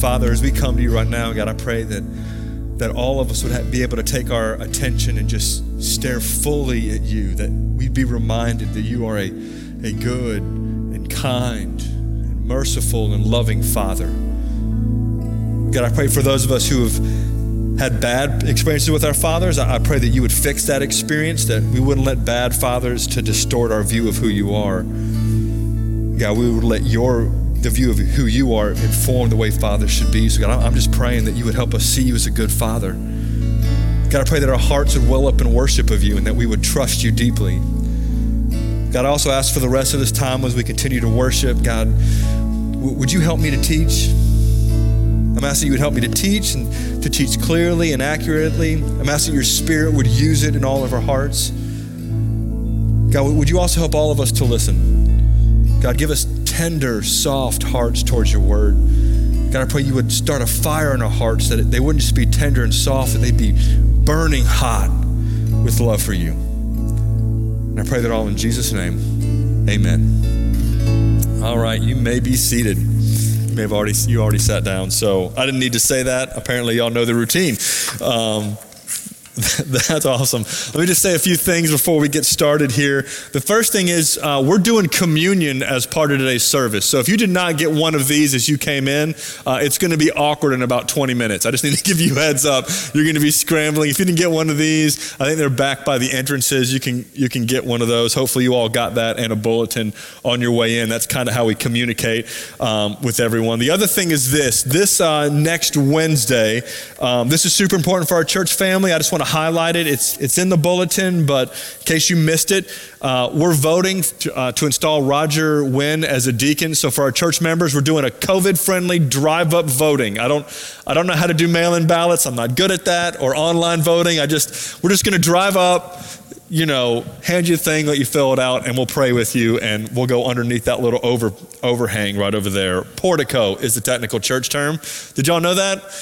Father, as we come to you right now, God, I pray that that all of us would have, be able to take our attention and just stare fully at you, that we'd be reminded that you are a, a good and kind and merciful and loving Father. God, I pray for those of us who have had bad experiences with our fathers. I, I pray that you would fix that experience, that we wouldn't let bad fathers to distort our view of who you are. God, we would let your the view of who you are inform the way fathers should be. So, God, I'm just praying that you would help us see you as a good father. God, I pray that our hearts would well up in worship of you and that we would trust you deeply. God, I also ask for the rest of this time as we continue to worship. God, w- would you help me to teach? I'm asking you would help me to teach and to teach clearly and accurately. I'm asking your spirit would use it in all of our hearts. God, would you also help all of us to listen? God, give us tender, soft hearts towards your word. God, I pray you would start a fire in our hearts that they wouldn't just be tender and soft, that they'd be burning hot with love for you. And I pray that all in Jesus' name. Amen. All right, you may be seated. You may have already you already sat down, so I didn't need to say that. Apparently, y'all know the routine. Um, That's awesome. Let me just say a few things before we get started here. The first thing is uh, we're doing communion as part of today's service. So if you did not get one of these as you came in, uh, it's going to be awkward in about 20 minutes. I just need to give you heads up. You're going to be scrambling. If you didn't get one of these, I think they're back by the entrances. You can you can get one of those. Hopefully you all got that and a bulletin on your way in. That's kind of how we communicate um, with everyone. The other thing is this. This uh, next Wednesday, um, this is super important for our church family. I just want want to highlight it. It's, it's in the bulletin, but in case you missed it, uh, we're voting to, uh, to, install Roger Wynn as a deacon. So for our church members, we're doing a COVID-friendly drive-up voting. I don't, I don't know how to do mail-in ballots. I'm not good at that, or online voting. I just, we're just going to drive up, you know, hand you a thing, let you fill it out, and we'll pray with you, and we'll go underneath that little over, overhang right over there. Portico is the technical church term. Did y'all know that?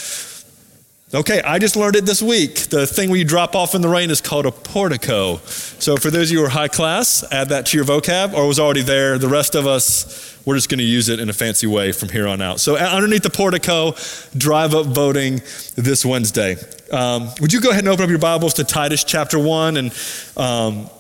Okay, I just learned it this week. The thing where you drop off in the rain is called a portico. So, for those of you who are high class, add that to your vocab, or was already there. The rest of us, we're just going to use it in a fancy way from here on out. So, underneath the portico, drive up voting this Wednesday. Um, would you go ahead and open up your Bibles to Titus chapter 1? And um,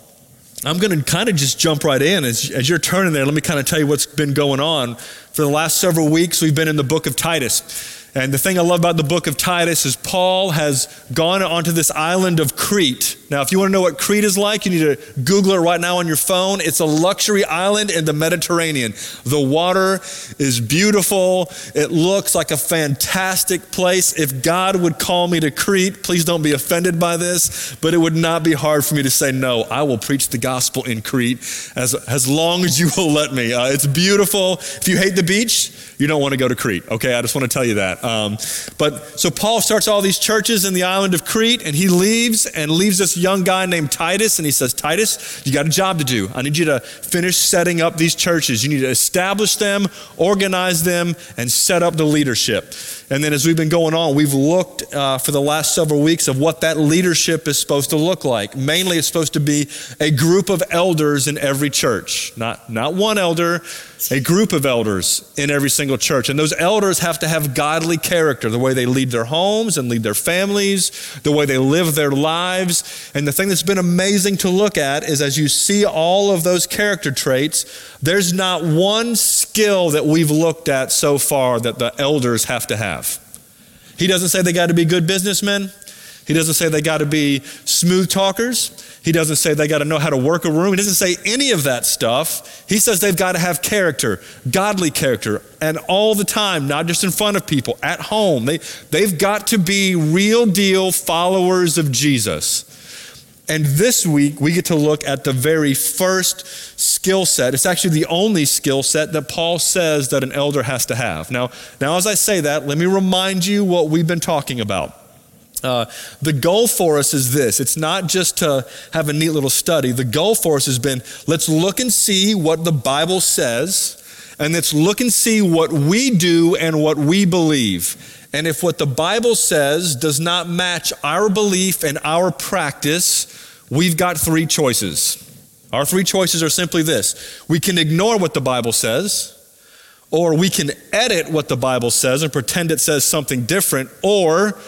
I'm going to kind of just jump right in. As, as you're turning there, let me kind of tell you what's been going on. For the last several weeks, we've been in the book of Titus. And the thing I love about the book of Titus is Paul has gone onto this island of Crete. Now, if you want to know what Crete is like, you need to Google it right now on your phone. It's a luxury island in the Mediterranean. The water is beautiful. It looks like a fantastic place. If God would call me to Crete, please don't be offended by this, but it would not be hard for me to say, no, I will preach the gospel in Crete as, as long as you will let me. Uh, it's beautiful. If you hate the beach, you don't want to go to Crete. Okay, I just want to tell you that. Um, but so Paul starts all these churches in the island of Crete, and he leaves and leaves this young guy named Titus, and he says, Titus, you got a job to do. I need you to finish setting up these churches. You need to establish them, organize them, and set up the leadership. And then as we've been going on, we've looked uh, for the last several weeks of what that leadership is supposed to look like. Mainly, it's supposed to be a group of elders in every church, not, not one elder, a group of elders in every single church. And those elders have to have godly character, the way they lead their homes and lead their families, the way they live their lives. And the thing that's been amazing to look at is as you see all of those character traits, there's not one skill that we've looked at so far that the elders have to have. He doesn't say they got to be good businessmen. He doesn't say they got to be smooth talkers. He doesn't say they got to know how to work a room. He doesn't say any of that stuff. He says they've got to have character, godly character, and all the time, not just in front of people, at home. They, they've got to be real deal followers of Jesus. And this week, we get to look at the very first skill set. It's actually the only skill set that Paul says that an elder has to have. Now, now, as I say that, let me remind you what we've been talking about. Uh, the goal for us is this it's not just to have a neat little study. The goal for us has been let's look and see what the Bible says, and let's look and see what we do and what we believe. And if what the Bible says does not match our belief and our practice, we've got three choices. Our three choices are simply this we can ignore what the Bible says, or we can edit what the Bible says and pretend it says something different, or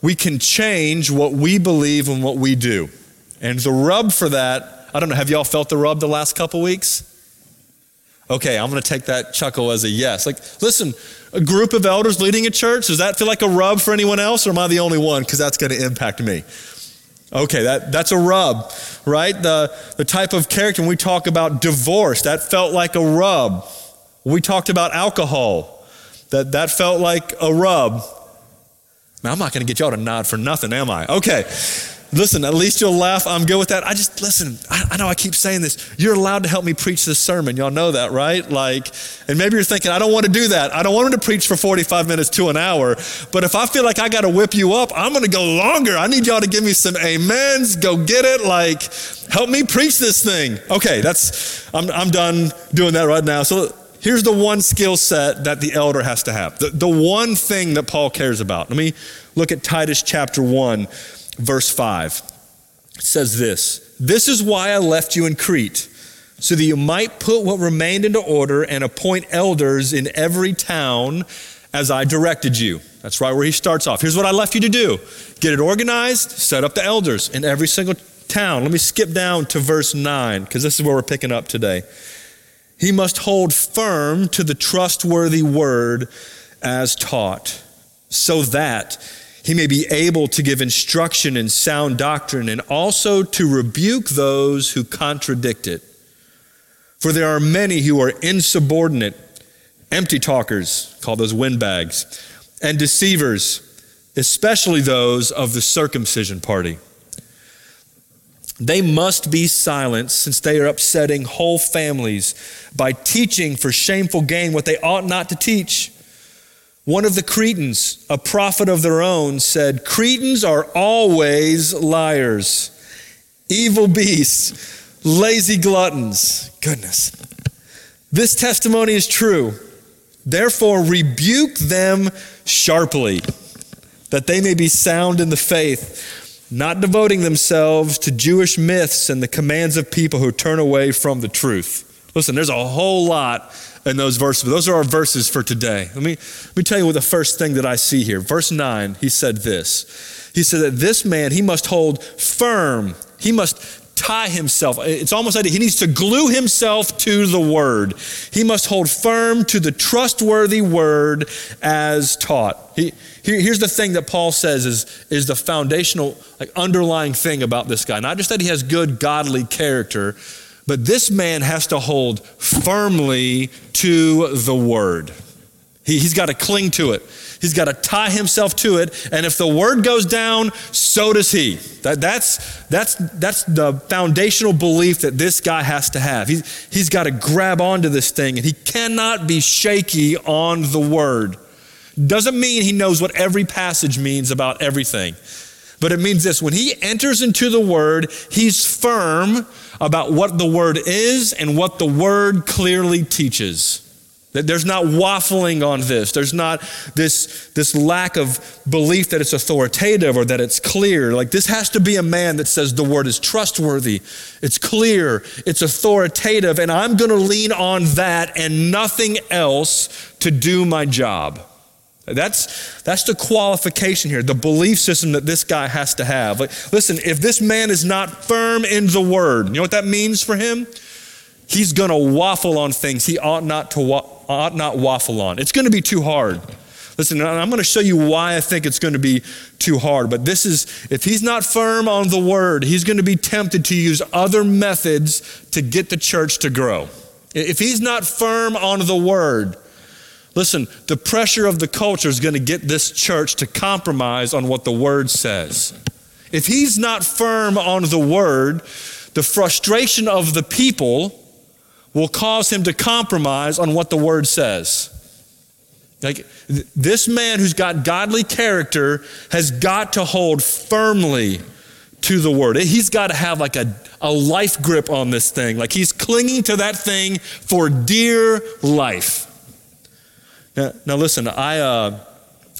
we can change what we believe and what we do. And the rub for that, I don't know, have y'all felt the rub the last couple weeks? Okay, I'm going to take that chuckle as a yes. Like, listen, a group of elders leading a church, does that feel like a rub for anyone else, or am I the only one? Because that's going to impact me. Okay, that, that's a rub, right? The, the type of character, when we talk about divorce, that felt like a rub. We talked about alcohol, that, that felt like a rub. Now, I'm not going to get y'all to nod for nothing, am I? Okay. Listen, at least you'll laugh. I'm good with that. I just, listen, I, I, know I keep saying this. You're allowed to help me preach this sermon. Y'all know that, right? Like, and maybe you're thinking, I don't want to do that. I don't want him to preach for 45 minutes to an hour. But if I feel like I got to whip you up, I'm going to go longer. I need y'all to give me some amens. Go get it. Like, help me preach this thing. Okay, that's, I'm, I'm done doing that right now. So here's the one skill set that the elder has to have. The, the one thing that Paul cares about. Let me look at Titus chapter 1 verse 5. It says this This is why I left you in Crete, so that you might put what remained into order and appoint elders in every town as I directed you. That's right where he starts off. Here's what I left you to do get it organized, set up the elders in every single town. Let me skip down to verse 9, because this is where we're picking up today. He must hold firm to the trustworthy word as taught, so that he may be able to give instruction in sound doctrine and also to rebuke those who contradict it. For there are many who are insubordinate, empty talkers, call those windbags, and deceivers, especially those of the circumcision party. They must be silenced since they are upsetting whole families by teaching for shameful gain what they ought not to teach. One of the Cretans, a prophet of their own, said, Cretans are always liars, evil beasts, lazy gluttons. Goodness. This testimony is true. Therefore, rebuke them sharply, that they may be sound in the faith, not devoting themselves to Jewish myths and the commands of people who turn away from the truth. Listen, there's a whole lot in those verses. Those are our verses for today. Let me, let me tell you what the first thing that I see here. Verse 9, he said this. He said that this man, he must hold firm, he must tie himself. It's almost like he needs to glue himself to the word. He must hold firm to the trustworthy word as taught. He, here's the thing that Paul says is, is the foundational, like underlying thing about this guy. Not just that he has good godly character, but this man has to hold firmly to the word. He, has got to cling to it. He's got to tie himself to it. And if the word goes down, so does he. That, that's, that's, that's the foundational belief that this guy has to have. He's, he's got to grab onto this thing, and he cannot be shaky on the word. Doesn't mean he knows what every passage means about everything. But it means this when he enters into the word, he's firm about what the word is and what the word clearly teaches. There's not waffling on this. There's not this, this lack of belief that it's authoritative or that it's clear. Like, this has to be a man that says the word is trustworthy, it's clear, it's authoritative, and I'm going to lean on that and nothing else to do my job. That's, that's the qualification here, the belief system that this guy has to have. Like, listen, if this man is not firm in the word, you know what that means for him? He's going to waffle on things he ought not to wa- ought not waffle on. It's going to be too hard. Listen, I'm going to show you why I think it's going to be too hard. But this is, if he's not firm on the word, he's going to be tempted to use other methods to get the church to grow. If he's not firm on the word, Listen, the pressure of the culture is going to get this church to compromise on what the word says. If he's not firm on the word, the frustration of the people will cause him to compromise on what the word says. Like this man who's got godly character has got to hold firmly to the word. He's got to have like a, a life grip on this thing. Like he's clinging to that thing for dear life. Now, now listen, I, uh,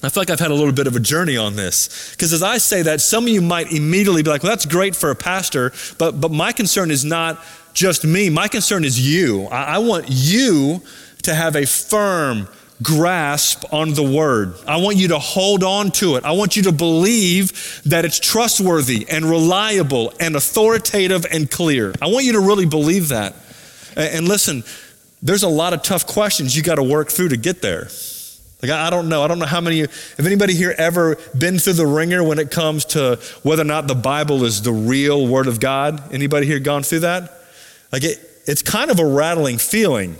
I feel like I've had a little bit of a journey on this. Because as I say that, some of you might immediately be like, well, that's great for a pastor, but, but my concern is not just me. My concern is you. I, I want you to have a firm grasp on the word. I want you to hold on to it. I want you to believe that it's trustworthy and reliable and authoritative and clear. I want you to really believe that. And listen, there's a lot of tough questions you got to work through to get there. Like, I don't know. I don't know how many, have anybody here ever been through the ringer when it comes to whether or not the Bible is the real Word of God? Anybody here gone through that? Like, it, it's kind of a rattling feeling.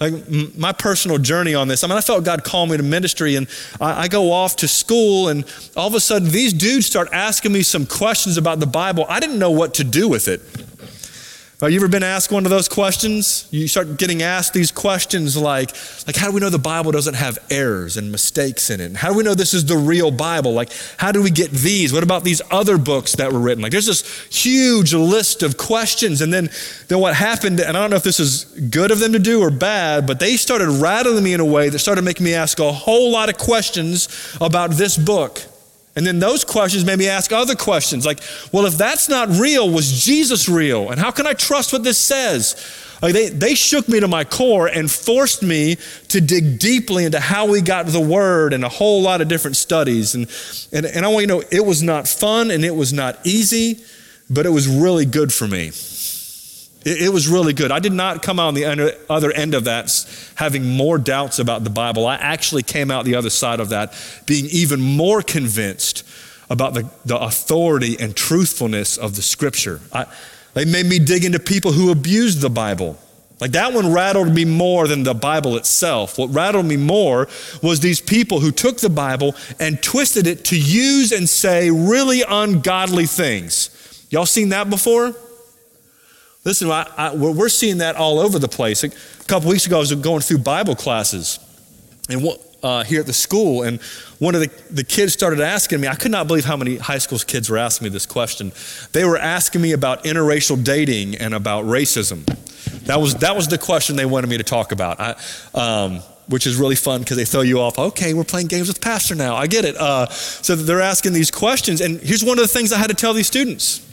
Like, my personal journey on this, I mean, I felt God call me to ministry, and I, I go off to school, and all of a sudden, these dudes start asking me some questions about the Bible. I didn't know what to do with it. Have you ever been asked one of those questions? You start getting asked these questions like, like how do we know the Bible doesn't have errors and mistakes in it? And how do we know this is the real Bible? Like, how do we get these? What about these other books that were written? Like, there's this huge list of questions. And then, then what happened, and I don't know if this is good of them to do or bad, but they started rattling me in a way that started making me ask a whole lot of questions about this book. And then those questions made me ask other questions like, well, if that's not real, was Jesus real? And how can I trust what this says? Like they, they shook me to my core and forced me to dig deeply into how we got the word and a whole lot of different studies. And, and, and I want you to know it was not fun and it was not easy, but it was really good for me. It, it was really good. I did not come out on the other end of that having more doubts about the Bible. I actually came out the other side of that being even more convinced about the, the authority and truthfulness of the scripture. I, they made me dig into people who abused the Bible. Like that one rattled me more than the Bible itself. What rattled me more was these people who took the Bible and twisted it to use and say really ungodly things. Y'all seen that before? Listen, I, I, we're seeing that all over the place. A couple weeks ago, I was going through Bible classes and uh, here at the school, and one of the, the kids started asking me, I could not believe how many high school kids were asking me this question. They were asking me about interracial dating and about racism. That was, that was the question they wanted me to talk about. I, um, which is really fun because they throw you off. Okay, we're playing games with Pastor now. I get it. Uh, so they're asking these questions. And here's one of the things I had to tell these students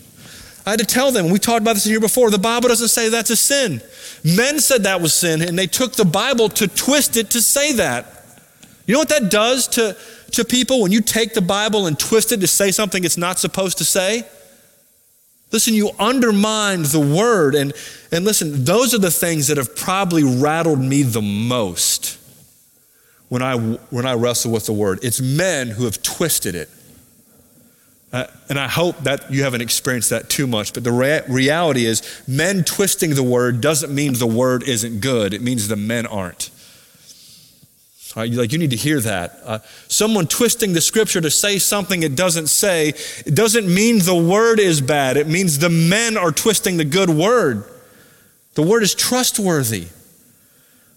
I had to tell them, we talked about this here before, the Bible doesn't say that's a sin. Men said that was sin, and they took the Bible to twist it to say that. You know what that does to, to people when you take the Bible and twist it to say something it's not supposed to say? Listen, you undermine the word. And, and listen, those are the things that have probably rattled me the most when I, when I wrestle with the word. It's men who have twisted it. Uh, and I hope that you haven't experienced that too much, but the rea- reality is, men twisting the word doesn't mean the word isn't good. It means the men aren't. Right, like you need to hear that. Uh, someone twisting the scripture to say something it doesn't say, it doesn't mean the word is bad. It means the men are twisting the good word. The word is trustworthy.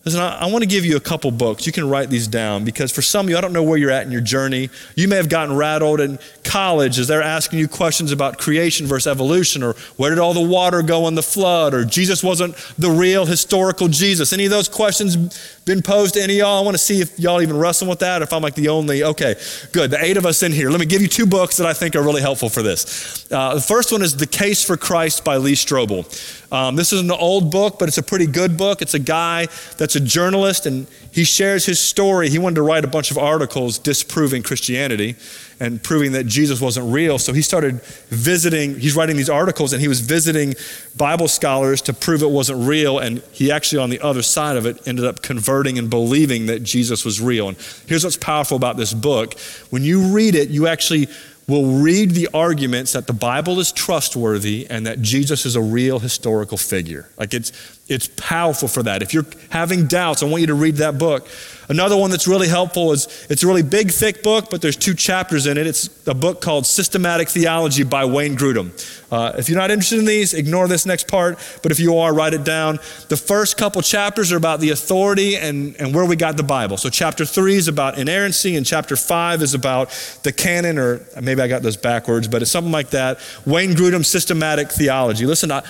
Listen, I, I want to give you a couple books. You can write these down because for some of you, I don't know where you're at in your journey. You may have gotten rattled in college as they're asking you questions about creation versus evolution, or where did all the water go in the flood, or Jesus wasn't the real historical Jesus. Any of those questions been posed to any of y'all? I want to see if y'all even wrestle with that, if I'm like the only. Okay, good. The eight of us in here. Let me give you two books that I think are really helpful for this. Uh, the first one is The Case for Christ by Lee Strobel. Um, this is an old book, but it's a pretty good book. It's a guy that's a journalist, and he shares his story. He wanted to write a bunch of articles disproving Christianity and proving that Jesus wasn't real. So he started visiting, he's writing these articles, and he was visiting Bible scholars to prove it wasn't real. And he actually, on the other side of it, ended up converting and believing that Jesus was real. And here's what's powerful about this book when you read it, you actually will read the arguments that the Bible is trustworthy and that Jesus is a real historical figure. Like it's it's powerful for that. If you're having doubts, I want you to read that book. Another one that's really helpful is it's a really big, thick book, but there's two chapters in it. It's a book called Systematic Theology by Wayne Grudem. Uh, if you're not interested in these, ignore this next part, but if you are, write it down. The first couple chapters are about the authority and, and where we got the Bible. So, chapter three is about inerrancy, and chapter five is about the canon, or maybe I got those backwards, but it's something like that. Wayne Grudem, Systematic Theology. Listen, I,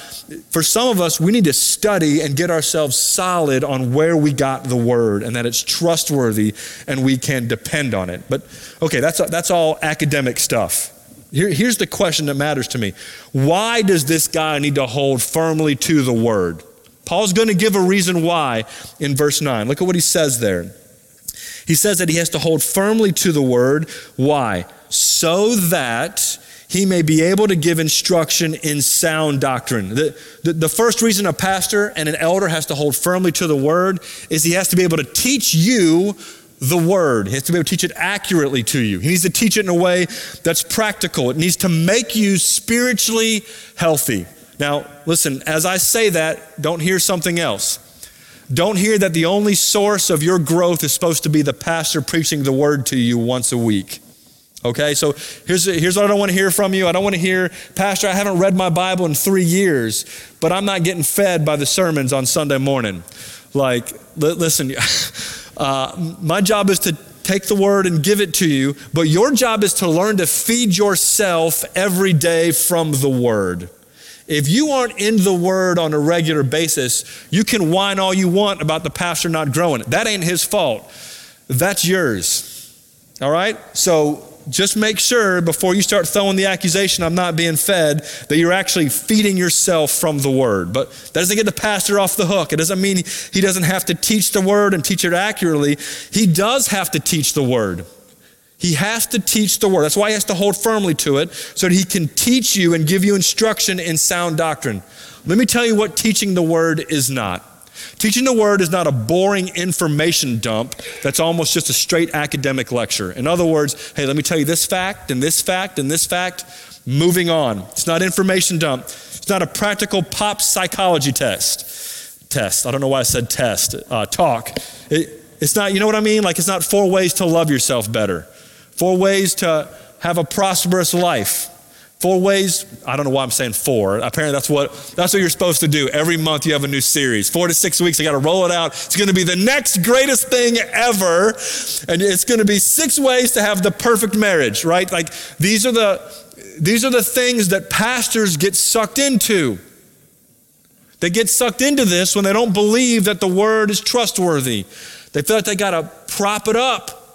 for some of us, we need to study and get ourselves solid on where we got the Word and that it's trustworthy and we can depend on it. But okay, that's, that's all academic stuff. Here, here's the question that matters to me Why does this guy need to hold firmly to the word? Paul's going to give a reason why in verse 9. Look at what he says there. He says that he has to hold firmly to the word. Why? So that he may be able to give instruction in sound doctrine. The, the, the, first reason a pastor and an elder has to hold firmly to the word is he has to be able to teach you the word. He has to be able to teach it accurately to you. He needs to teach it in a way that's practical. It needs to make you spiritually healthy. Now, listen, as I say that, don't hear something else. Don't hear that the only source of your growth is supposed to be the pastor preaching the word to you once a week. Okay, so here's, here's what I don't want to hear from you. I don't want to hear, Pastor, I haven't read my Bible in three years, but I'm not getting fed by the sermons on Sunday morning. Like, li- listen, uh, my job is to take the word and give it to you, but your job is to learn to feed yourself every day from the word. If you aren't in the word on a regular basis, you can whine all you want about the pastor not growing. That ain't his fault. That's yours. All right? So just make sure before you start throwing the accusation, I'm not being fed, that you're actually feeding yourself from the word. But that doesn't get the pastor off the hook. It doesn't mean he doesn't have to teach the word and teach it accurately. He does have to teach the word. He has to teach the word. That's why he has to hold firmly to it so that he can teach you and give you instruction in sound doctrine. Let me tell you what teaching the word is not. Teaching the word is not a boring information dump that's almost just a straight academic lecture. In other words, hey, let me tell you this fact and this fact and this fact, moving on. It's not information dump. It's not a practical pop psychology test. Test. I don't know why I said test. Uh, talk. It, it's not, you know what I mean? Like it's not four ways to love yourself better, four ways to have a prosperous life. Four ways, I don't know why I'm saying four. Apparently that's what that's what you're supposed to do. Every month you have a new series. Four to six weeks, I gotta roll it out. It's gonna be the next greatest thing ever. And it's gonna be six ways to have the perfect marriage, right? Like these are the these are the things that pastors get sucked into. They get sucked into this when they don't believe that the word is trustworthy. They feel like they gotta prop it up.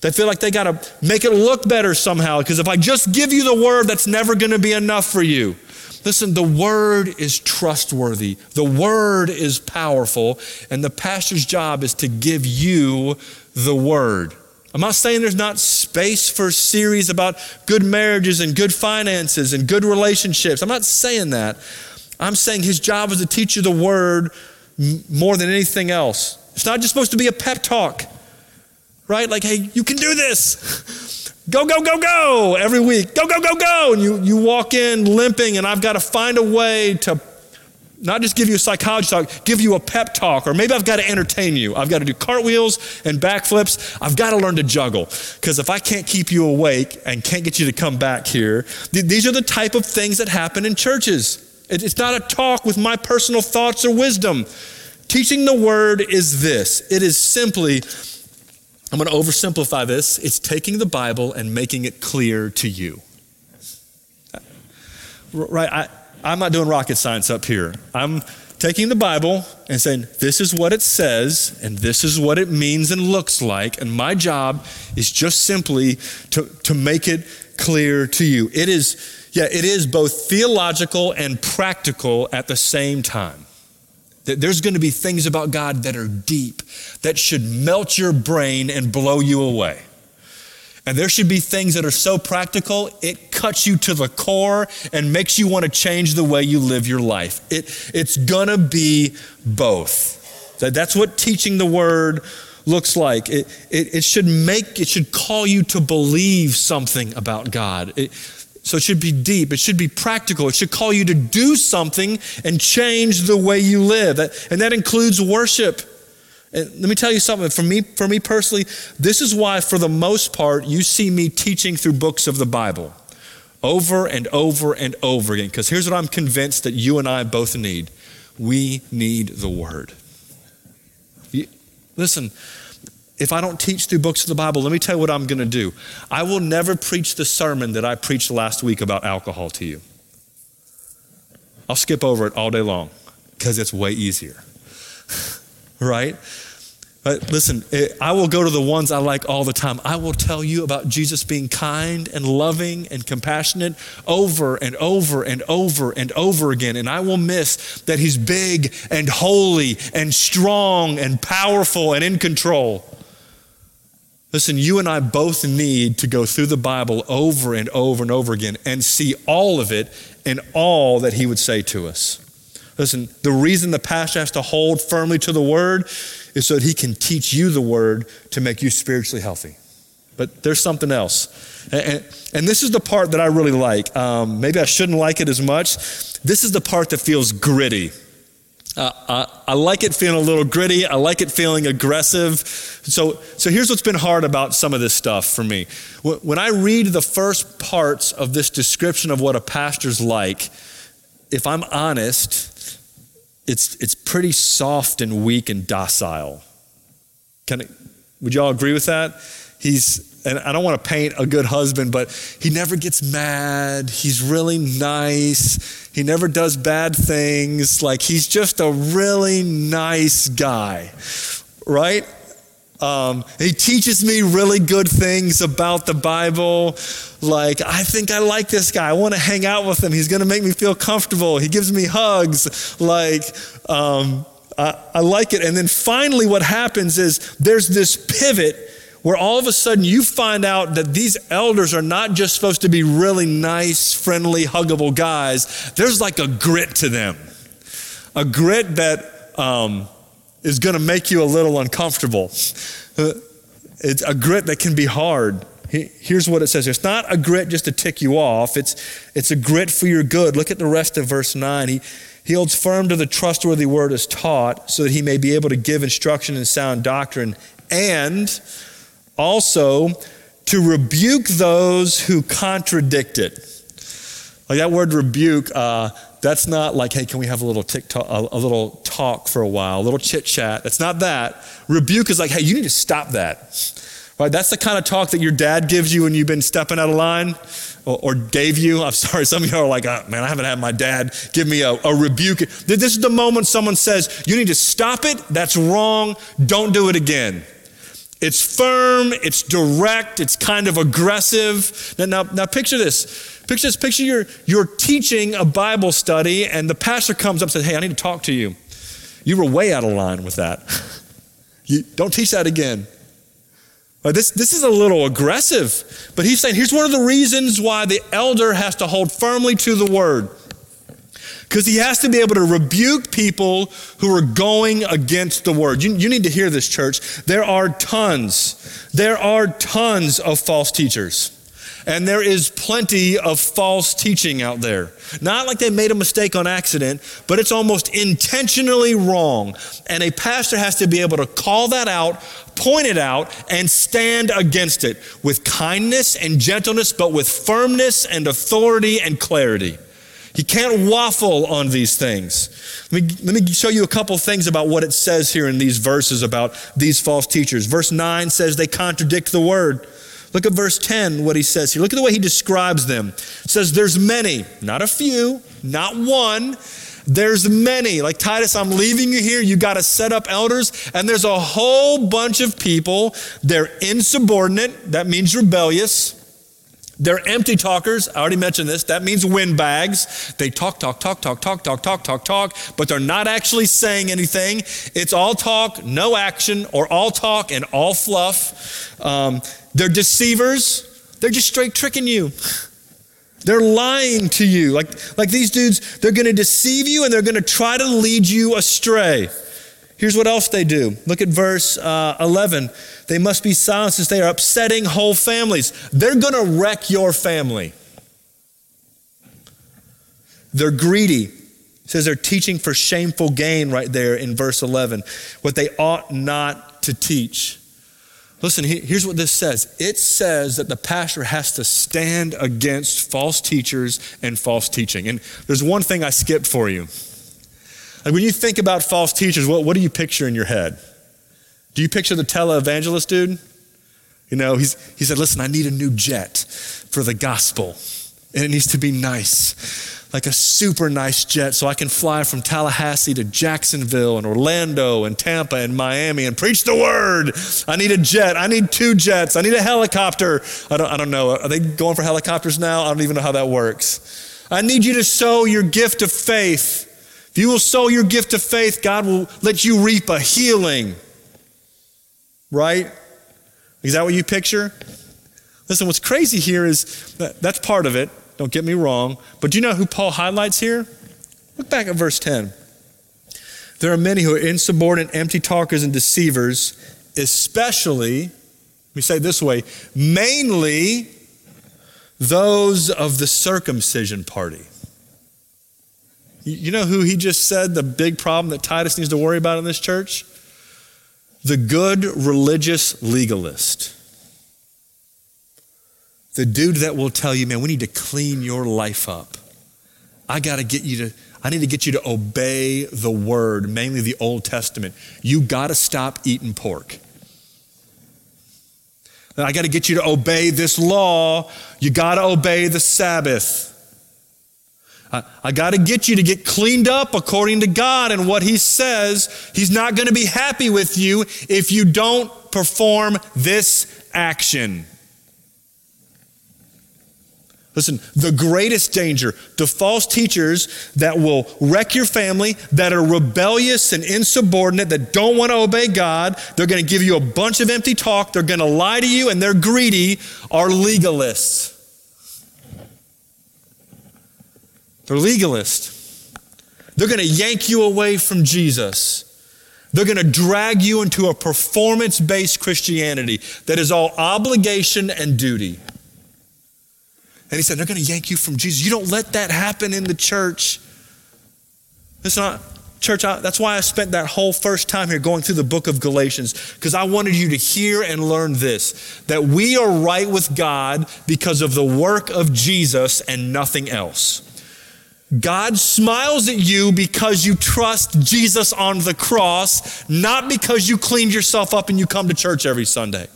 They feel like they got to make it look better somehow because if I just give you the word, that's never going to be enough for you. Listen, the word is trustworthy, the word is powerful, and the pastor's job is to give you the word. I'm not saying there's not space for series about good marriages and good finances and good relationships. I'm not saying that. I'm saying his job is to teach you the word more than anything else. It's not just supposed to be a pep talk right? Like, hey, you can do this. Go, go, go, go every week. Go, go, go, go. And you, you walk in limping, and I've got to find a way to not just give you a psychology talk, give you a pep talk, or maybe I've got to entertain you. I've got to do cartwheels and backflips. I've got to learn to juggle. Because if I can't keep you awake and can't get you to come back here, th- these are the type of things that happen in churches. It, it's not a talk with my personal thoughts or wisdom. Teaching the word is this it is simply I'm going to oversimplify this. It's taking the Bible and making it clear to you. Right? I, I'm not doing rocket science up here. I'm taking the Bible and saying, this is what it says, and this is what it means and looks like. And my job is just simply to, to make it clear to you. It is, yeah, it is both theological and practical at the same time. There's going to be things about God that are deep, that should melt your brain and blow you away. And there should be things that are so practical, it cuts you to the core and makes you want to change the way you live your life. It, it's going to be both. That's what teaching the word looks like. It, it, it, should make, it should call you to believe something about God. It, so it should be deep, it should be practical, it should call you to do something and change the way you live. And that includes worship. And let me tell you something, for me, for me personally, this is why, for the most part, you see me teaching through books of the Bible over and over and over again. Because here's what I'm convinced that you and I both need we need the Word. listen, if I don't teach through books of the Bible, let me tell you what I'm going to do. I will never preach the sermon that I preached last week about alcohol to you. I'll skip over it all day long because it's way easier. right? But listen, it, I will go to the ones I like all the time. I will tell you about Jesus being kind and loving and compassionate over and over and over and over again. And I will miss that he's big and holy and strong and powerful and in control. Listen, you and I both need to go through the Bible over and over and over again and see all of it and all that he would say to us. Listen, the reason the pastor has to hold firmly to the word is so that he can teach you the word to make you spiritually healthy. But there's something else. And, and this is the part that I really like. Um, maybe I shouldn't like it as much. This is the part that feels gritty. Uh, I, I, like it feeling a little gritty. I like it feeling aggressive. So, so here's what's been hard about some of this stuff for me. When I read the first parts of this description of what a pastor's like, if I'm honest, it's, it's pretty soft and weak and docile. Can would y'all agree with that? He's, and I don't want to paint a good husband, but he never gets mad. He's really nice. He never does bad things. Like he's just a really nice guy, right? Um, he teaches me really good things about the Bible. Like, I think I like this guy. I want to hang out with him. He's going to make me feel comfortable. He gives me hugs. Like, um, I, I like it. And then finally, what happens is there's this pivot where all of a sudden you find out that these elders are not just supposed to be really nice, friendly, huggable guys. There's like a grit to them, a grit that. Um, is going to make you a little uncomfortable. Uh, it's a grit that can be hard. Here's what it says it's not a grit just to tick you off, it's, it's a grit for your good. Look at the rest of verse 9. He, he holds firm to the trustworthy word as taught, so that he may be able to give instruction in sound doctrine, and also to rebuke those who contradict it. Like that word rebuke, uh, that's not like, hey, can we have a little TikTok, a, a little talk for a while, a little chit chat. That's not that. Rebuke is like, hey, you need to stop that. Right? That's the kind of talk that your dad gives you when you've been stepping out of line or, or gave you. I'm sorry, some of you are like, oh, man, I haven't had my dad give me a, a rebuke. This is the moment someone says, you need to stop it. That's wrong. Don't do it again. It's firm, it's direct, it's kind of aggressive. Now, now, now picture this. Picture this, picture you're, you're teaching a Bible study and the pastor comes up and says, Hey, I need to talk to you. You were way out of line with that. you, don't teach that again. this, this is a little aggressive, but he's saying here's one of the reasons why the elder has to hold firmly to the word because he has to be able to rebuke people who are going against the word. You, you need to hear this, church. There are tons, there are tons of false teachers. And there is plenty of false teaching out there. Not like they made a mistake on accident, but it's almost intentionally wrong. And a pastor has to be able to call that out, point it out, and stand against it with kindness and gentleness, but with firmness and authority and clarity. He can't waffle on these things. Let me, let me show you a couple things about what it says here in these verses about these false teachers. Verse 9 says they contradict the word. Look at verse 10, what he says here. Look at the way he describes them. It says, There's many, not a few, not one. There's many. Like Titus, I'm leaving you here. You got to set up elders. And there's a whole bunch of people. They're insubordinate. That means rebellious. They're empty talkers. I already mentioned this. That means windbags. They talk, talk, talk, talk, talk, talk, talk, talk, talk, but they're not actually saying anything. It's all talk, no action, or all talk and all fluff. Um, they're deceivers. They're just straight tricking you. They're lying to you. Like, like these dudes, they're going to deceive you and they're going to try to lead you astray. Here's what else they do. Look at verse uh, 11. They must be silenced since they are upsetting whole families. They're going to wreck your family. They're greedy. It says they're teaching for shameful gain right there in verse 11, what they ought not to teach. Listen, here's what this says it says that the pastor has to stand against false teachers and false teaching. And there's one thing I skipped for you. Like when you think about false teachers, what, what do you picture in your head? Do you picture the televangelist dude? You know, he's, he said, Listen, I need a new jet for the gospel, and it needs to be nice. like a super nice jet so I can fly from Tallahassee to Jacksonville and Orlando and Tampa and Miami and preach the word. I need a jet. I need two jets. I need a helicopter. I don't, I don't know. Are they going for helicopters now? I don't even know how that works. I need you to sow your gift of faith. If you will sow your gift of faith, God will let you reap a healing. Right? Is that what you picture? Listen, what's crazy here is that that's part of it. Don't get me wrong. But do you know who Paul highlights here? Look back at verse 10. There are many who are insubordinate, empty talkers, and deceivers, especially, let me say it this way, mainly those of the circumcision party. You know who he just said the big problem that Titus needs to worry about in this church? The good religious legalist. The dude that will tell you, man, we need to clean your life up. I got to get you to, I need to get you to obey the word, mainly the Old Testament. You got to stop eating pork. I got to get you to obey this law. You got to obey the Sabbath. I, I got to get you to get cleaned up according to God and what He says. He's not going to be happy with you if you don't perform this action. Listen, the greatest danger, the false teachers that will wreck your family, that are rebellious and insubordinate, that don't want to obey God, they're going to give you a bunch of empty talk, they're going to lie to you, and they're greedy, are legalists. They're legalists. They're going to yank you away from Jesus. They're going to drag you into a performance based Christianity that is all obligation and duty. And he said, they're going to yank you from Jesus. You don't let that happen in the church. It's not, church, I, that's why I spent that whole first time here going through the book of Galatians, because I wanted you to hear and learn this that we are right with God because of the work of Jesus and nothing else. God smiles at you because you trust Jesus on the cross, not because you cleaned yourself up and you come to church every Sunday.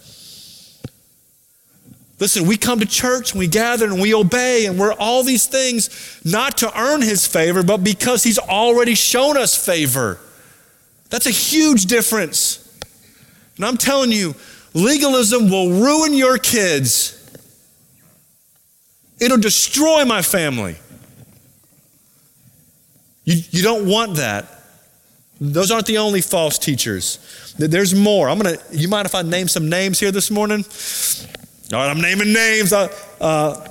Listen, we come to church and we gather and we obey and we're all these things not to earn his favor, but because he's already shown us favor. That's a huge difference. And I'm telling you, legalism will ruin your kids, it'll destroy my family. You, you don't want that. Those aren't the only false teachers. There's more. I'm gonna. You mind if I name some names here this morning? All right, I'm naming names. Uh, uh,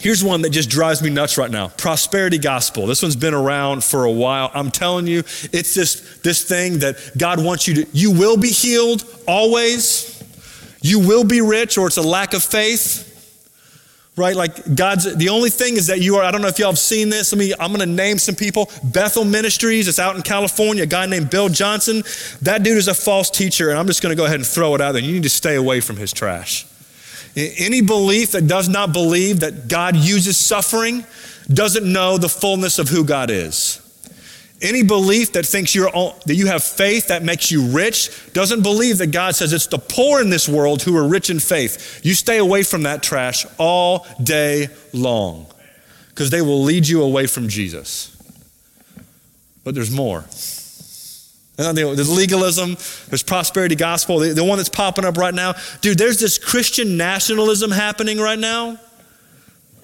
here's one that just drives me nuts right now prosperity gospel. This one's been around for a while. I'm telling you, it's this, this thing that God wants you to, you will be healed always. You will be rich, or it's a lack of faith right? Like God's, the only thing is that you are, I don't know if y'all have seen this. Let me, I'm going to name some people. Bethel Ministries, it's out in California, a guy named Bill Johnson. That dude is a false teacher, and I'm just going to go ahead and throw it out there. You need to stay away from his trash. Any belief that does not believe that God uses suffering doesn't know the fullness of who God is. Any belief that thinks you're all, that you have faith that makes you rich doesn't believe that God says it's the poor in this world who are rich in faith. You stay away from that trash all day long because they will lead you away from Jesus. But there's more. There's legalism, there's prosperity gospel, the, the one that's popping up right now. Dude, there's this Christian nationalism happening right now.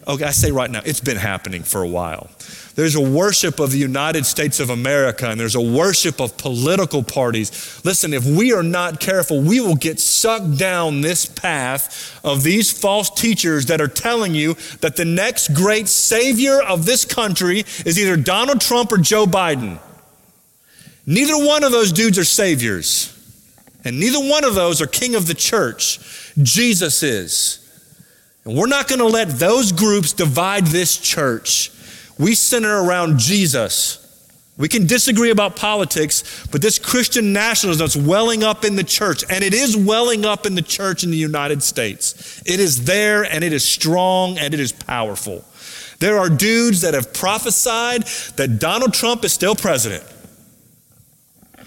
Okay, I say right now, it's been happening for a while. There's a worship of the United States of America and there's a worship of political parties. Listen, if we are not careful, we will get sucked down this path of these false teachers that are telling you that the next great savior of this country is either Donald Trump or Joe Biden. Neither one of those dudes are saviors, and neither one of those are king of the church. Jesus is. And we're not going to let those groups divide this church. We center around Jesus. We can disagree about politics, but this Christian nationalism that's welling up in the church, and it is welling up in the church in the United States. It is there and it is strong and it is powerful. There are dudes that have prophesied that Donald Trump is still president.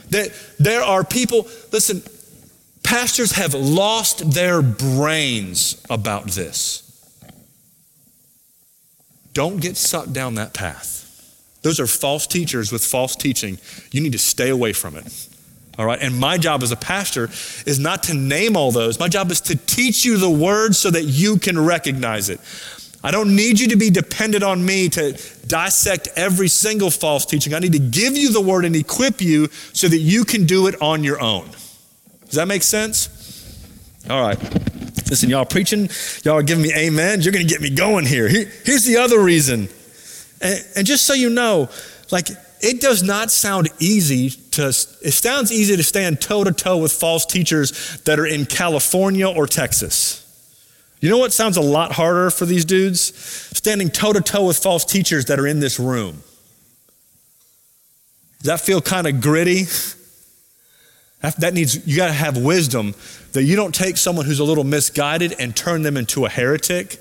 That there are people, listen, pastors have lost their brains about this. Don't get sucked down that path. Those are false teachers with false teaching. You need to stay away from it. All right. And my job as a pastor is not to name all those. My job is to teach you the word so that you can recognize it. I don't need you to be dependent on me to dissect every single false teaching. I need to give you the word and equip you so that you can do it on your own. Does that make sense? All right. Listen, y'all preaching, y'all are giving me amen. You're going to get me going here. here. Here's the other reason. And, and just so you know, like, it does not sound easy to, it sounds easy to stand toe to toe with false teachers that are in California or Texas. You know what sounds a lot harder for these dudes? Standing toe to toe with false teachers that are in this room. Does that feel kind of gritty? That needs, you got to have wisdom that you don't take someone who's a little misguided and turn them into a heretic.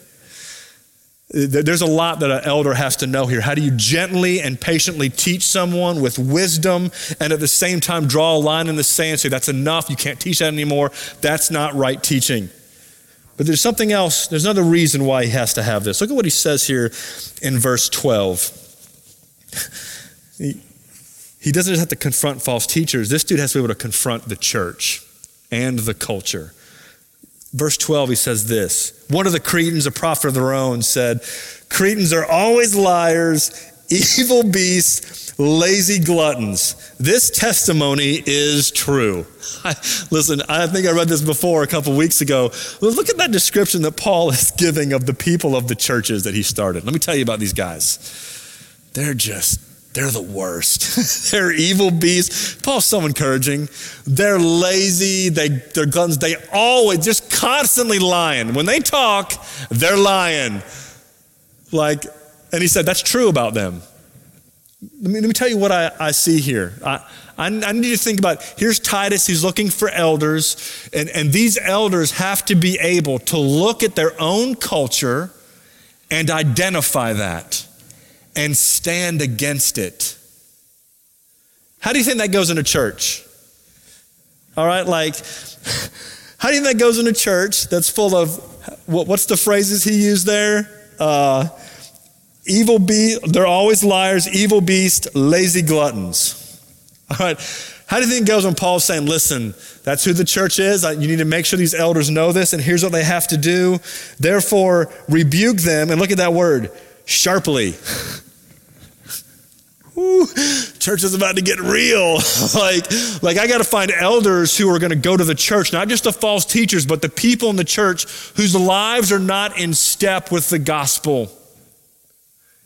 There's a lot that an elder has to know here. How do you gently and patiently teach someone with wisdom and at the same time draw a line in the sand, say, that's enough, you can't teach that anymore? That's not right teaching. But there's something else, there's another reason why he has to have this. Look at what he says here in verse 12. He, doesn't just have to confront false teachers, this dude has to be able to confront the church and the culture. Verse 12, he says this One of the Cretans, a prophet of their own, said, Cretans are always liars, evil beasts, lazy gluttons. This testimony is true. I, listen, I think I read this before a couple weeks ago. Look at that description that Paul is giving of the people of the churches that he started. Let me tell you about these guys. They're just they're the worst. they're evil beasts. Paul's so encouraging. They're lazy. They, they're guns. They always just constantly lying. When they talk, they're lying. Like, and he said, that's true about them. Let me, let me tell you what I, I see here. I, I, I need you to think about here's Titus, he's looking for elders, and, and these elders have to be able to look at their own culture and identify that and stand against it. How do you think that goes in a church? All right, like, how do you think that goes in a church that's full of, what, what's the phrases he used there? Uh, evil beast, they're always liars, evil beast, lazy gluttons. All right, how do you think it goes when Paul's saying, listen, that's who the church is. You need to make sure these elders know this, and here's what they have to do. Therefore, rebuke them, and look at that word sharply. Church is about to get real. like, like I got to find elders who are going to go to the church, not just the false teachers, but the people in the church whose lives are not in step with the gospel.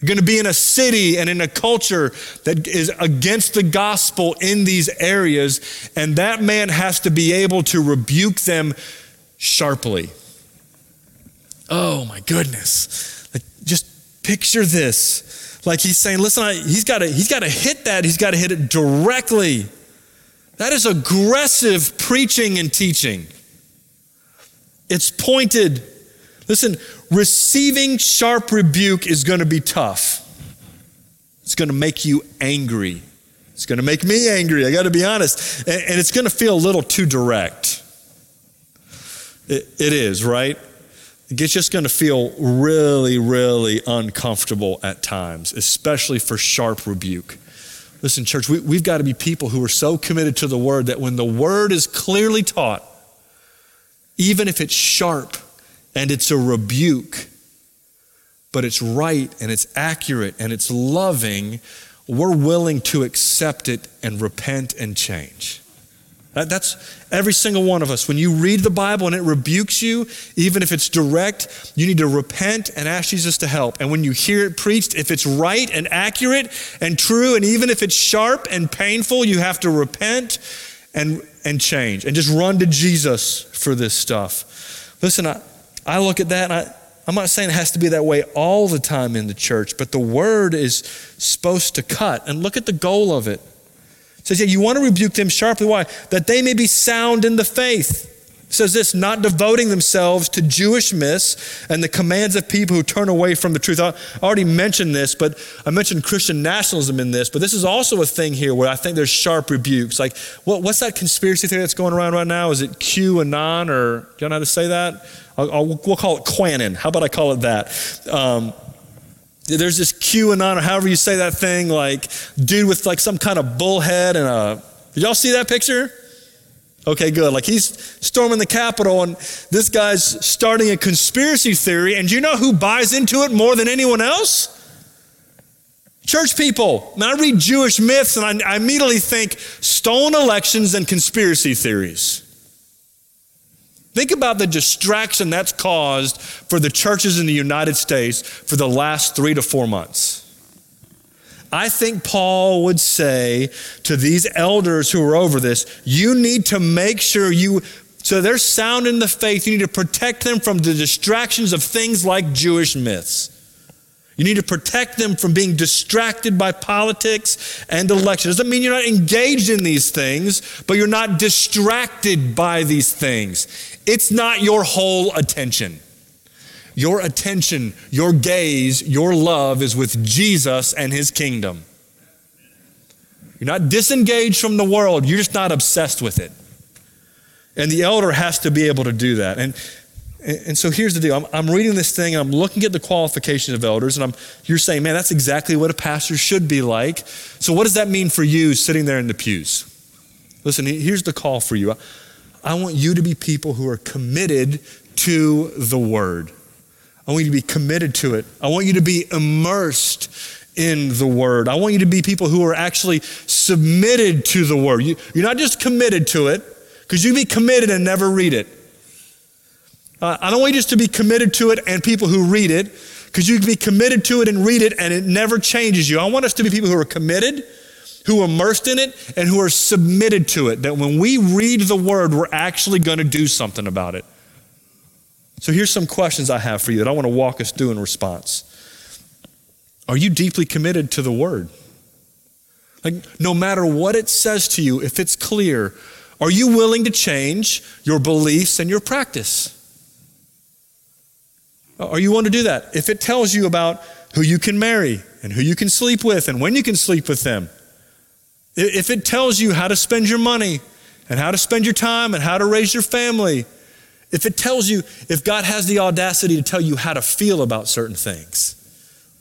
You're going to be in a city and in a culture that is against the gospel in these areas, and that man has to be able to rebuke them sharply. Oh my goodness. Like, just Picture this. Like he's saying, listen, I, he's got to he's got to hit that. He's got to hit it directly. That is aggressive preaching and teaching. It's pointed. Listen, receiving sharp rebuke is going to be tough. It's going to make you angry. It's going to make me angry. I got to be honest. And, and, it's going to feel a little too direct. It, it is, right? It's just going to feel really, really uncomfortable at times, especially for sharp rebuke. Listen, church, we, we've got to be people who are so committed to the word that when the word is clearly taught, even if it's sharp and it's a rebuke, but it's right and it's accurate and it's loving, we're willing to accept it and repent and change. That's every single one of us. When you read the Bible and it rebukes you, even if it's direct, you need to repent and ask Jesus to help. And when you hear it preached, if it's right and accurate and true, and even if it's sharp and painful, you have to repent and, and change and just run to Jesus for this stuff. Listen, I, I look at that and I, I'm not saying it has to be that way all the time in the church, but the word is supposed to cut. And look at the goal of it says, yeah, you want to rebuke them sharply. Why? That they may be sound in the faith. It says this, not devoting themselves to Jewish myths and the commands of people who turn away from the truth. I already mentioned this, but I mentioned Christian nationalism in this, but this is also a thing here where I think there's sharp rebukes. Like, what, what's that conspiracy theory that's going around right now? Is it QAnon or, do you know how to say that? I'll, I'll, we'll call it Quanon. How about I call it that? Um, There's this QAnon, or however you say that thing, like dude with like some kind of bullhead and a. Did y'all see that picture? Okay, good. Like he's storming the Capitol, and this guy's starting a conspiracy theory. And you know who buys into it more than anyone else? Church people. Now, I read Jewish myths, and I, I immediately think stolen elections and conspiracy theories. Think about the distraction that's caused for the churches in the United States for the last three to four months. I think Paul would say to these elders who are over this, you need to make sure you, so they're sound in the faith, you need to protect them from the distractions of things like Jewish myths. You need to protect them from being distracted by politics and election. Doesn't mean you're not engaged in these things, but you're not distracted by these things. It's not your whole attention. Your attention, your gaze, your love is with Jesus and his kingdom. You're not disengaged from the world, you're just not obsessed with it. And the elder has to be able to do that. And, and so here's the deal I'm, I'm reading this thing and I'm looking at the qualifications of elders, and I'm, you're saying, man, that's exactly what a pastor should be like. So, what does that mean for you sitting there in the pews? Listen, here's the call for you. I want you to be people who are committed to the word. I want you to be committed to it. I want you to be immersed in the word. I want you to be people who are actually submitted to the word. You, are not just committed to it, because you be committed and never read it. Uh, I don't want you just to be committed to it and people who read it, because you can be committed to it and read it and it never changes you. I want us to be people who are committed, who are immersed in it, and who are submitted to it. That when we read the word, we're actually going to do something about it. So here's some questions I have for you that I want to walk us through in response. Are you deeply committed to the word? Like, no matter what it says to you, if it's clear, are you willing to change your beliefs and your practice? Are you willing to do that? If it tells you about who you can marry and who you can sleep with and when you can sleep with them, if it tells you how to spend your money and how to spend your time and how to raise your family, if it tells you, if God has the audacity to tell you how to feel about certain things,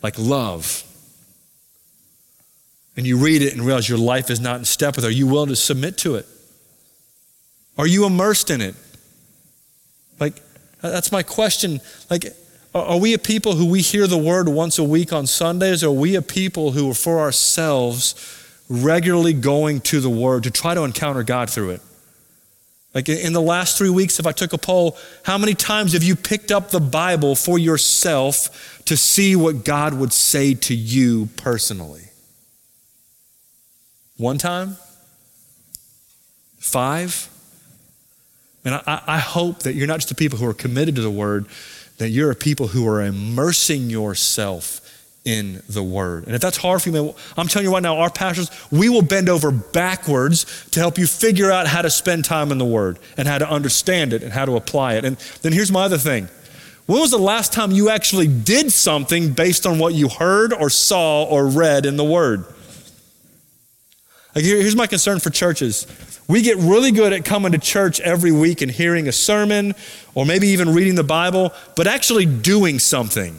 like love, and you read it and realize your life is not in step with it, are you willing to submit to it? Are you immersed in it? Like, that's my question. Like, are we a people who we hear the word once a week on Sundays? Or are we a people who are for ourselves regularly going to the word to try to encounter God through it? Like in the last three weeks, if I took a poll, how many times have you picked up the Bible for yourself to see what God would say to you personally? One time? Five? And I, I hope that you're not just the people who are committed to the word, that you're a people who are immersing yourself in the word. And if that's hard for you, man, I'm telling you right now, our pastors, we will bend over backwards to help you figure out how to spend time in the word and how to understand it and how to apply it. And then here's my other thing. When was the last time you actually did something based on what you heard or saw or read in the word? Like here's my concern for churches. We get really good at coming to church every week and hearing a sermon or maybe even reading the Bible, but actually doing something.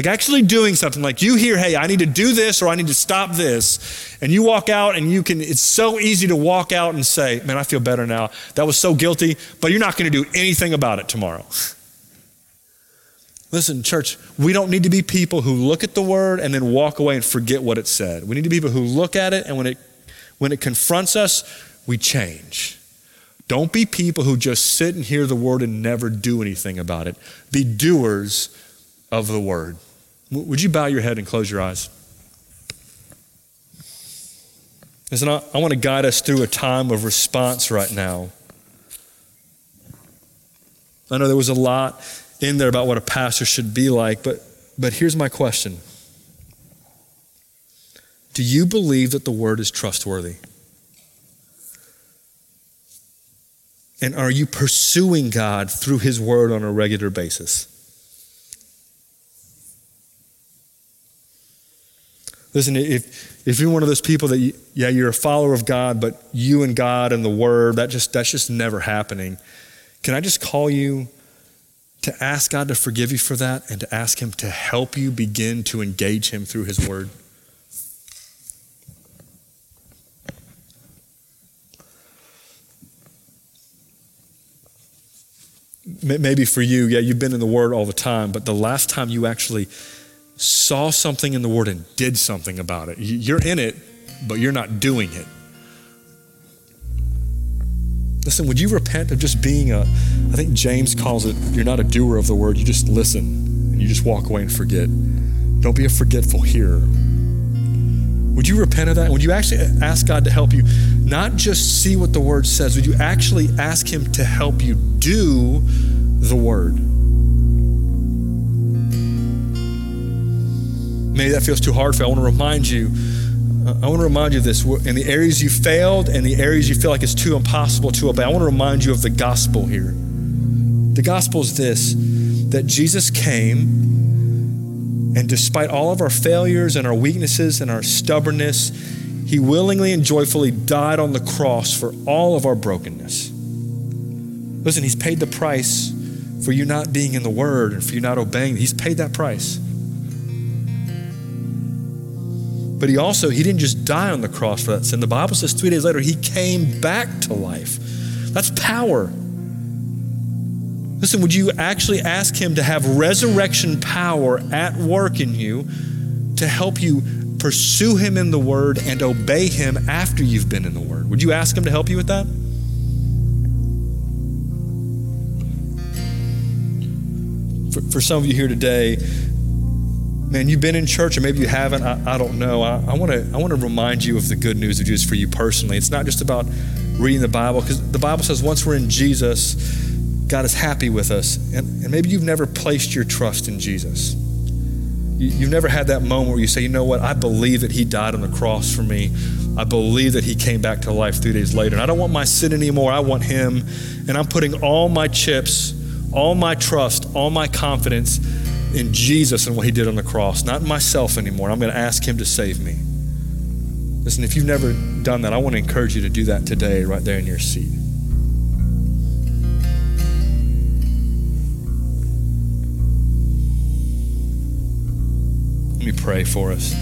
Like actually doing something. Like you hear, hey, I need to do this or I need to stop this. And you walk out and you can, it's so easy to walk out and say, man, I feel better now. That was so guilty, but you're not going to do anything about it tomorrow. Listen, church, we don't need to be people who look at the word and then walk away and forget what it said. We need to be people who look at it and when it when it confronts us, we change. Don't be people who just sit and hear the word and never do anything about it. Be doers of the word. Would you bow your head and close your eyes? Listen, I, I want to guide us through a time of response right now. I know there was a lot in there about what a pastor should be like, but, but here's my question Do you believe that the word is trustworthy? And are you pursuing God through his word on a regular basis? Listen, if, if you're one of those people that, you, yeah, you're a follower of God, but you and God and the Word, that just, that's just never happening. Can I just call you to ask God to forgive you for that and to ask Him to help you begin to engage Him through His Word? Maybe for you, yeah, you've been in the Word all the time, but the last time you actually saw something in the Word and did something about it, you're in it, but you're not doing it. Listen, would you repent of just being a, I think James calls it, you're not a doer of the word, you just listen and you just walk away and forget. Don't be a forgetful hearer. Would you repent of that? Would you actually ask God to help you not just see what the word says, would you actually ask Him to help you do the word? Maybe that feels too hard for you. I want to remind you uh, I want to remind you of this. In the areas you failed and the areas you feel like it's too impossible to obey, I want to remind you of the gospel here. The gospel is this that Jesus came, and despite all of our failures and our weaknesses and our stubbornness, he willingly and joyfully died on the cross for all of our brokenness. Listen, he's paid the price for you not being in the word and for you not obeying. He's paid that price. But he also, he didn't just die on the cross for that sin. The Bible says three days later, he came back to life. That's power. Listen, would you actually ask him to have resurrection power at work in you to help you pursue him in the word and obey him after you've been in the word? Would you ask him to help you with that? For, for some of you here today, man, you've been in church, or maybe you haven't. I, I don't know. I want to I want to remind you of the good news of Jesus for you personally. It's not just about reading the Bible, because the Bible says once we're in Jesus, God is happy with us. And, and maybe you've never placed your trust in Jesus. You, you've never had that moment where you say, you know what, I believe that He died on the cross for me. I believe that He came back to life three days later. And I don't want my sin anymore. I want Him. And I'm putting all my chips, all my trust, all my confidence in Jesus and what he did on the cross, not myself anymore. I'm going to ask him to save me. Listen, if you've never done that, I want to encourage you to do that today, right there in your seat. Let me pray for us.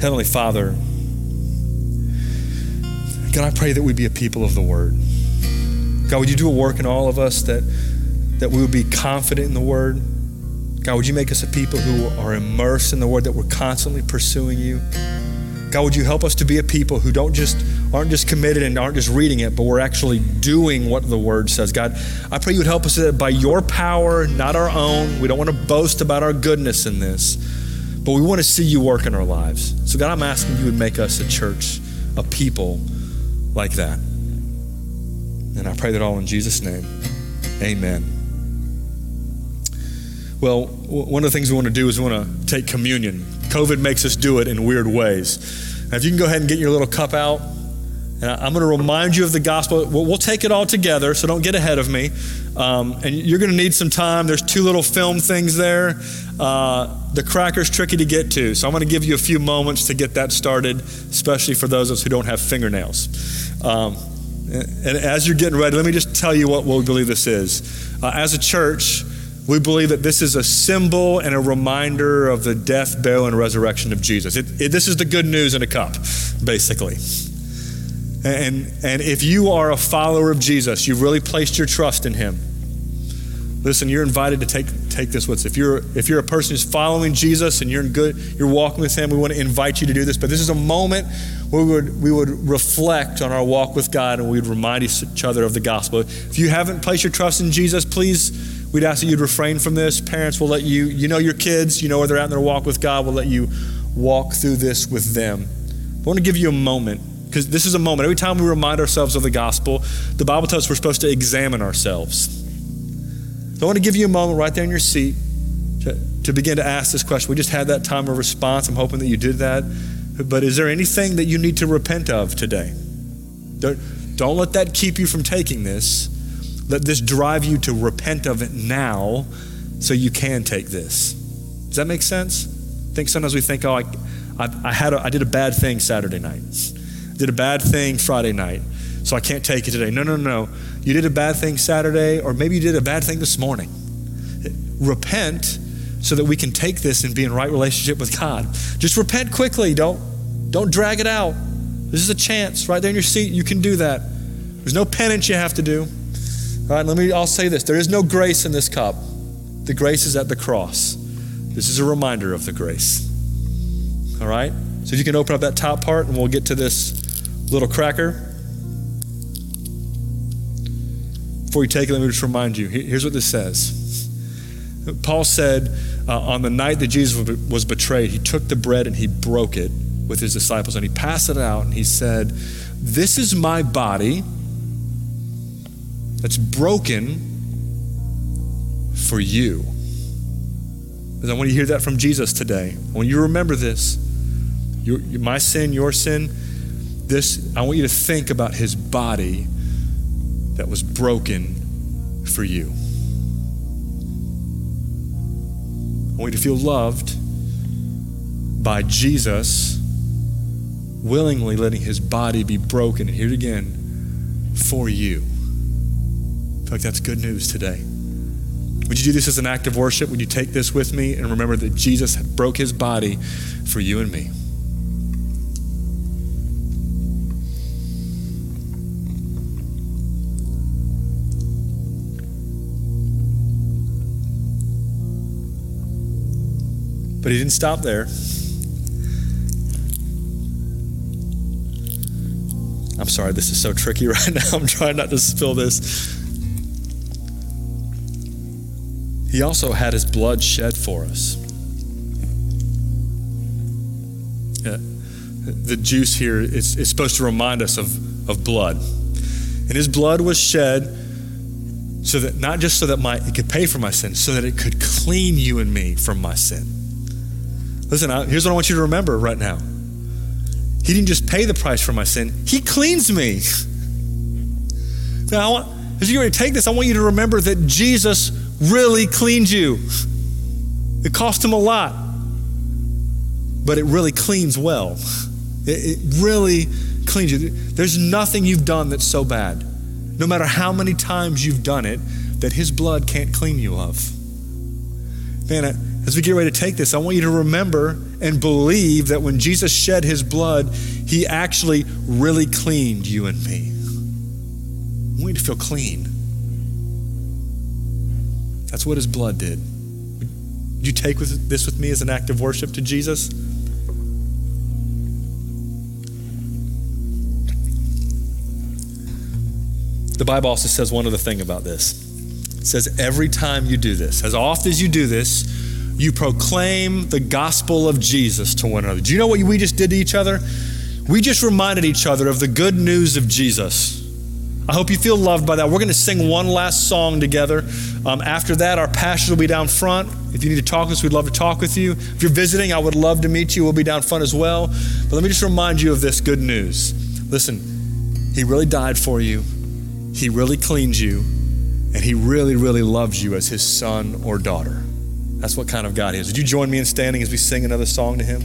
Heavenly Father, God, I pray that we be a people of the Word. God, would you do a work in all of us that, that we would be confident in the Word? God, would you make us a people who are immersed in the word that we're constantly pursuing you? God, would you help us to be a people who don't just aren't just committed and aren't just reading it, but we're actually doing what the word says. God, I pray you would help us that by your power, not our own. We don't want to boast about our goodness in this, but we want to see you work in our lives. So God, I'm asking you would make us a church, a people like that. And I pray that all in Jesus' name. Amen. Well, one of the things we want to do is we want to take communion. COVID makes us do it in weird ways. Now, if you can go ahead and get your little cup out, and I'm going to remind you of the gospel. We'll, take it all together, so don't get ahead of me. Um, and you're going to need some time. There's two little film things there. Uh, the cracker's tricky to get to, so I'm going to give you a few moments to get that started, especially for those of us who don't have fingernails. Um, and as you're getting ready, let me just tell you what we believe this is. Uh, as a church, we believe that this is a symbol and a reminder of the death, burial, and resurrection of Jesus. It, it, this is the good news in a cup, basically. And, and if you are a follower of Jesus, you've really placed your trust in him. Listen, you're invited to take, take this with us. If you're, if you're a person who's following Jesus and you're in good, you're walking with him, we want to invite you to do this. But this is a moment where we would, we would reflect on our walk with God and we'd remind each other of the gospel. If you haven't placed your trust in Jesus, please We'd ask that you'd refrain from this. Parents will let you, you know your kids, you know where they're at in their walk with God, we'll let you walk through this with them. I want to give you a moment because this is a moment. Every time we remind ourselves of the gospel, the Bible tells us we're supposed to examine ourselves. So I want to give you a moment right there in your seat to, to begin to ask this question. We just had that time of response. I'm hoping that you did that. But is there anything that you need to repent of today? Don't, don't let that keep you from taking this. Let this drive you to repent of it now so you can take this. Does that make sense? I think sometimes we think, oh, I, I, I had a, I did a bad thing Saturday night. I did a bad thing Friday night, so I can't take it today. No, no, no. You did a bad thing Saturday, or maybe you did a bad thing this morning. repent so that we can take this and be in right relationship with God. Just repent quickly. Don't, don't drag it out. This is a chance right there in your seat. You can do that. There's no penance you have to do. All right, let me, I'll say this. There is no grace in this cup. The grace is at the cross. This is a reminder of the grace. All right? So if you can open up that top part and we'll get to this little cracker. Before you take it, let me just remind you. Here's what this says. Paul said, uh, on the night that Jesus was betrayed, he took the bread and he broke it with his disciples and he passed it out and he said, This is my body that's broken for you. Because I want you to hear that from Jesus today. I want you to remember this. Your, my sin, your sin, this, I want you to think about his body that was broken for you. I want you to feel loved by Jesus willingly letting his body be broken, and hear it again, for you. Like that's good news today. Would you do this as an act of worship? Would you take this with me and remember that Jesus broke his body for you and me? But he didn't stop there. I'm sorry, this is so tricky right now. I'm trying not to spill this. He also had his blood shed for us. Yeah. The juice here is, is supposed to remind us of, of blood. And his blood was shed so that not just so that my it could pay for my sin, so that it could clean you and me from my sin. Listen, here's what I want you to remember right now. He didn't just pay the price for my sin, He cleans me. Now, I want, as you take this, I want you to remember that Jesus really cleaned you. It cost him a lot, but it really cleans well. It, it really cleans you. There's nothing you've done that's so bad, no matter how many times you've done it, that his blood can't clean you of. Man, as we get ready to take this, I want you to remember and believe that when Jesus shed his blood, he actually really cleaned you and me. We need to feel clean. That's what his blood did. Would you take this with me as an act of worship to Jesus? The Bible also says one other thing about this. It says, every time you do this, as often as you do this, you proclaim the gospel of Jesus to one another. Do you know what we just did to each other? We just reminded each other of the good news of Jesus. I hope you feel loved by that. We're going to sing one last song together. Um, after that, our pastors will be down front. If you need to talk to us, we'd love to talk with you. If you're visiting, I would love to meet you. We'll be down front as well. But let me just remind you of this good news. Listen, He really died for you, He really cleaned you, and He really, really loves you as His son or daughter. That's what kind of God He is. Would you join me in standing as we sing another song to Him?